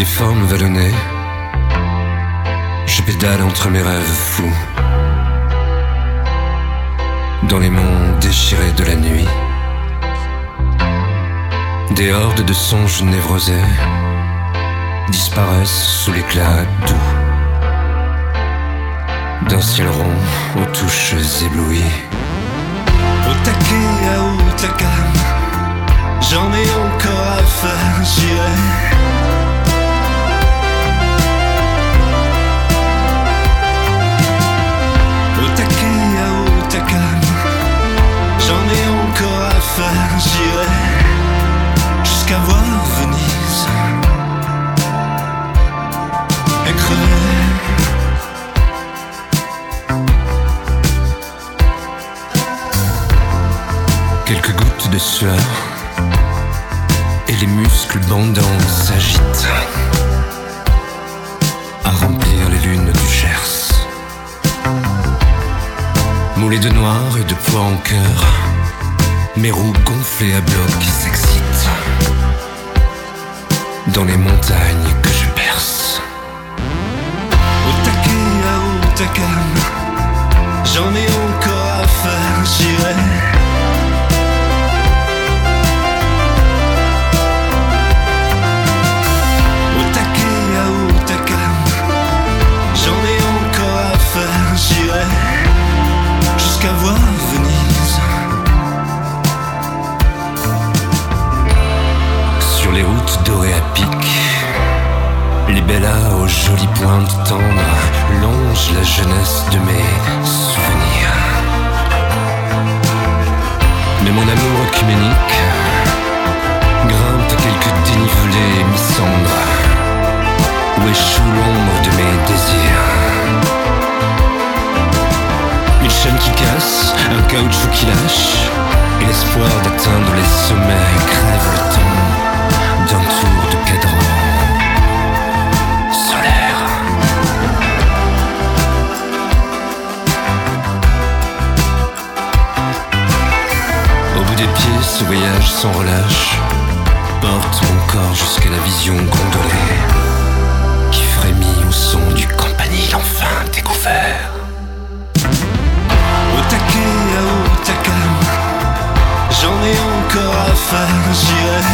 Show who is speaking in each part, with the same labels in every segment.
Speaker 1: les formes vallonnées, je pédale entre mes rêves fous. Dans les monts déchirés de la nuit, des hordes de songes névrosés disparaissent sous l'éclat doux d'un ciel rond aux touches éblouies.
Speaker 2: Au à j'en ai encore à faire, j'irai. Taquet à Otakam, j'en ai encore à faire, j'irai jusqu'à voir Venise. Et.
Speaker 1: Quelques gouttes de sueur et les muscles bandants s'agitent Moulés de noir et de poids en cœur, mes roues gonflées à bloc s'excitent dans les montagnes que je perce.
Speaker 2: Au à Otakam, j'en ai encore faire.
Speaker 1: Les bellas aux jolies pointes tendres longent la jeunesse de mes souvenirs. Mais mon amour œcuménique grimpe quelques dénivelés mi-cendres où échoue l'ombre de mes désirs. Une chaîne qui casse, un caoutchouc qui lâche, et l'espoir d'atteindre les sommets crève le temps d'un tour de cadran ce voyage sans relâche porte mon corps jusqu'à la vision gondolée qui frémit au son du campanile enfin découvert.
Speaker 2: Au taquet à Otakam, j'en ai encore à faire, j'irai.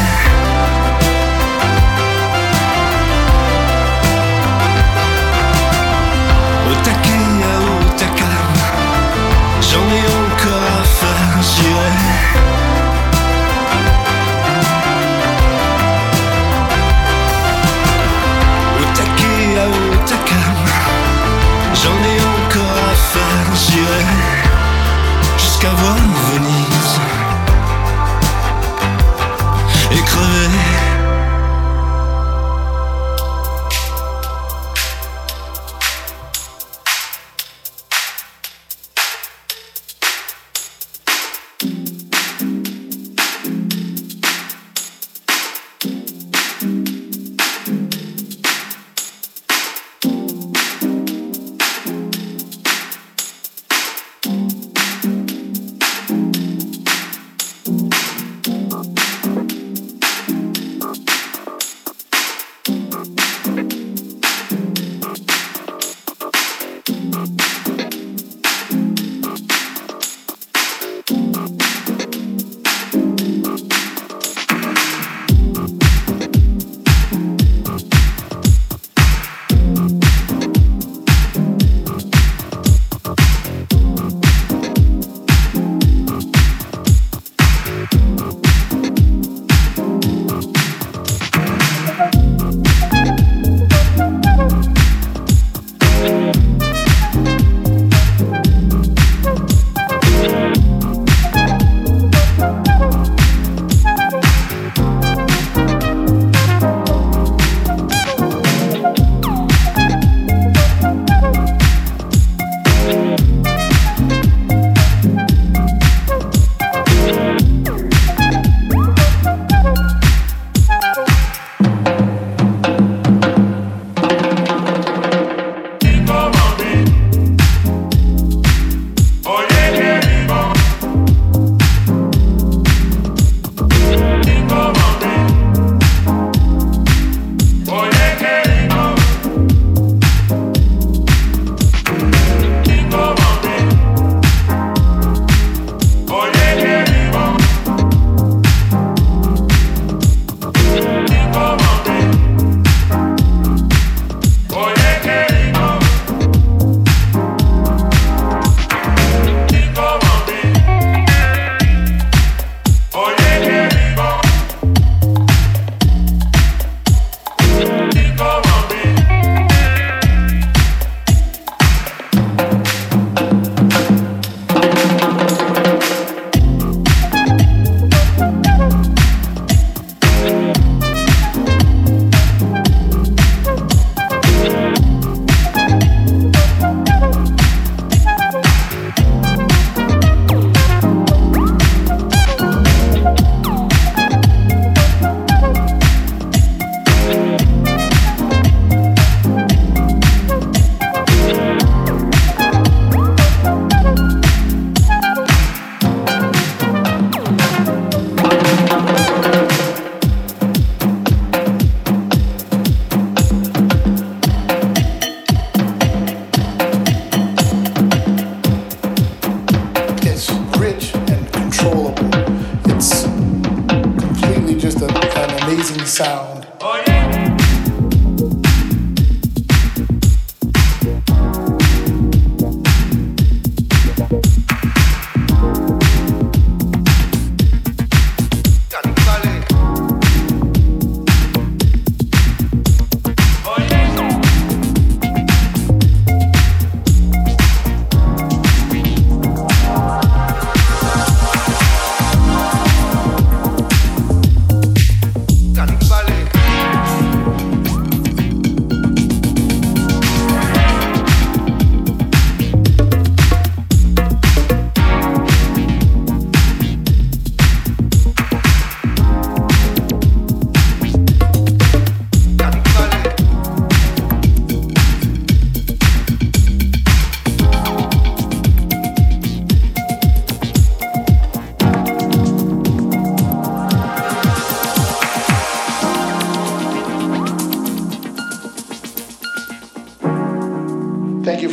Speaker 2: Au taquet à Otakam, j'en ai encore voir Venise et crever.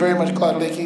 Speaker 3: Very much, Claude Leakey.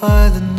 Speaker 4: By the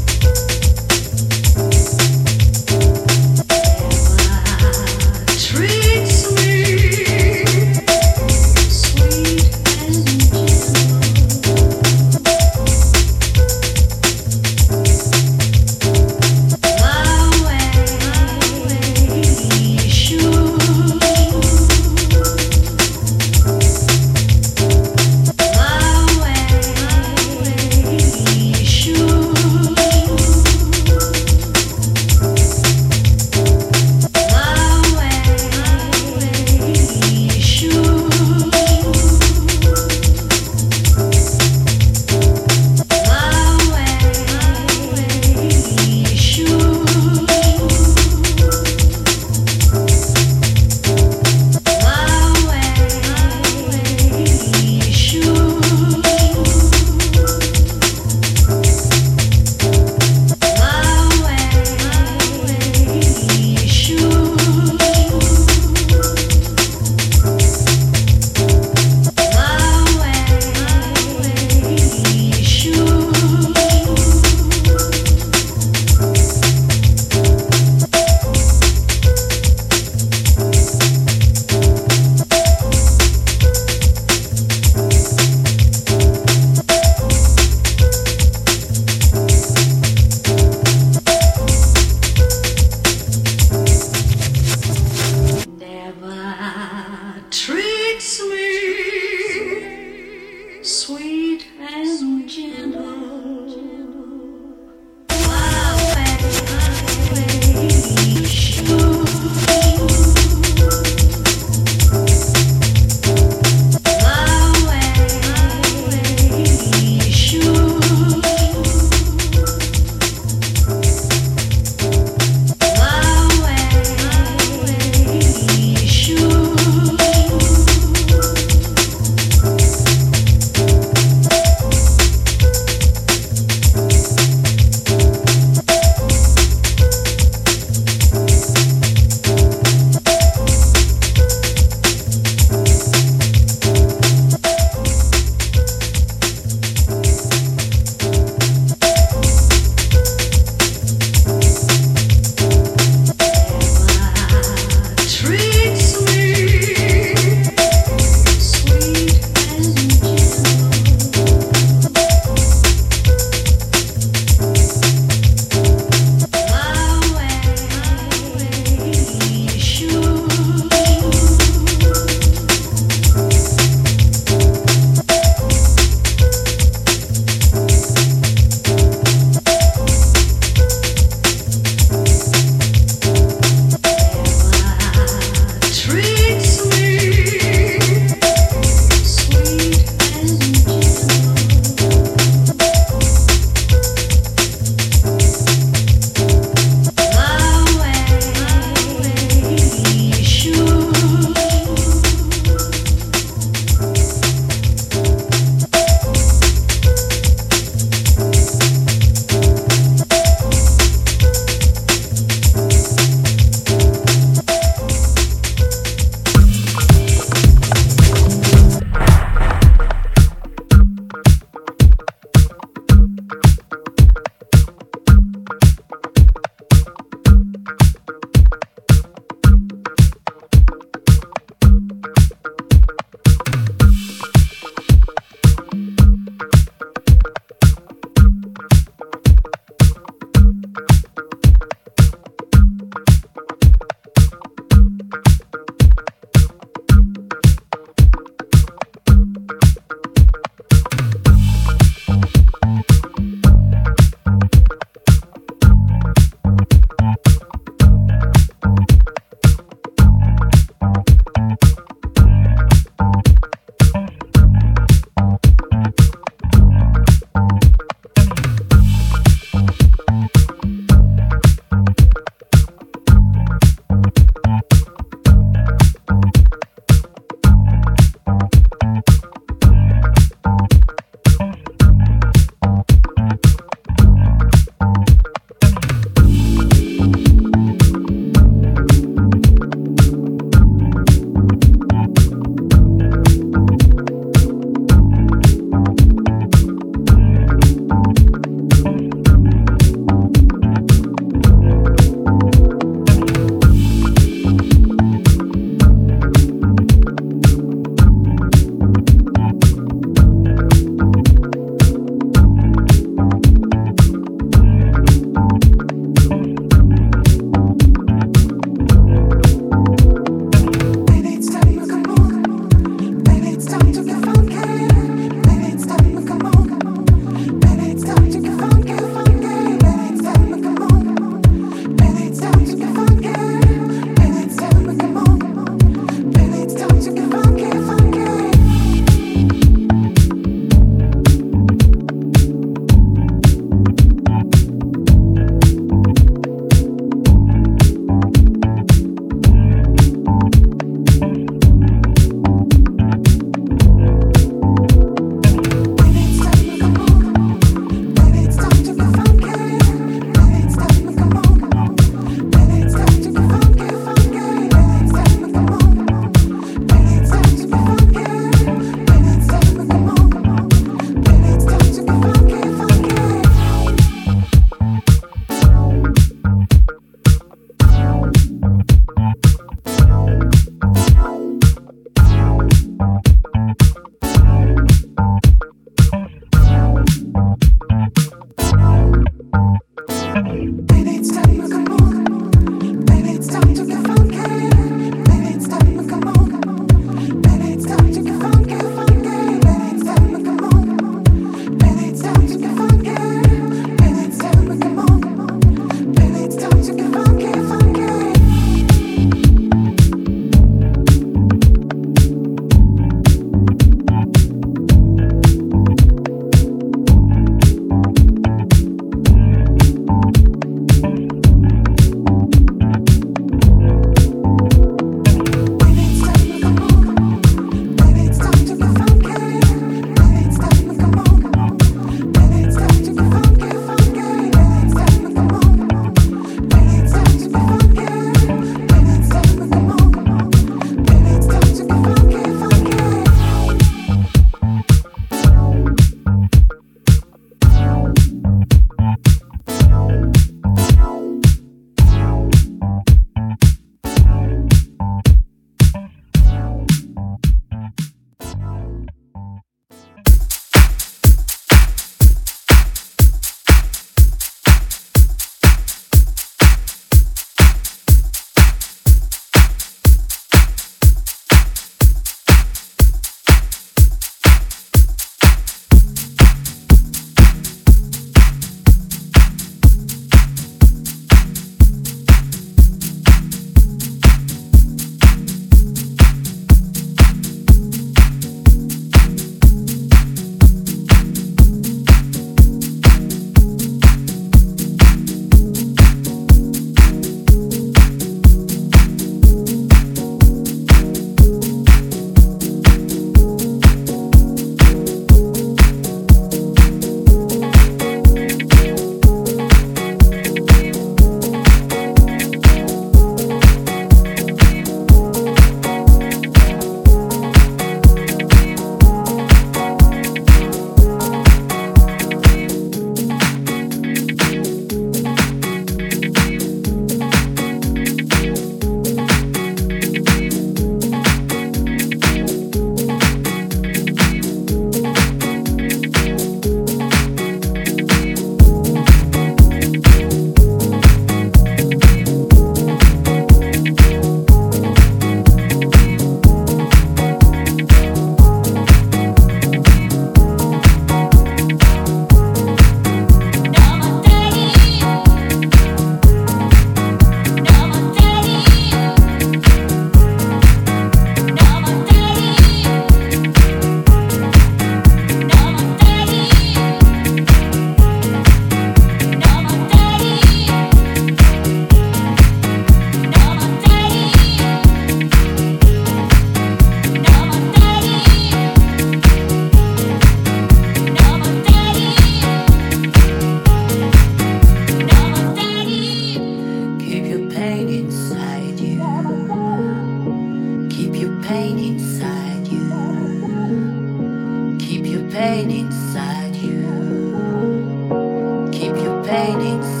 Speaker 5: painting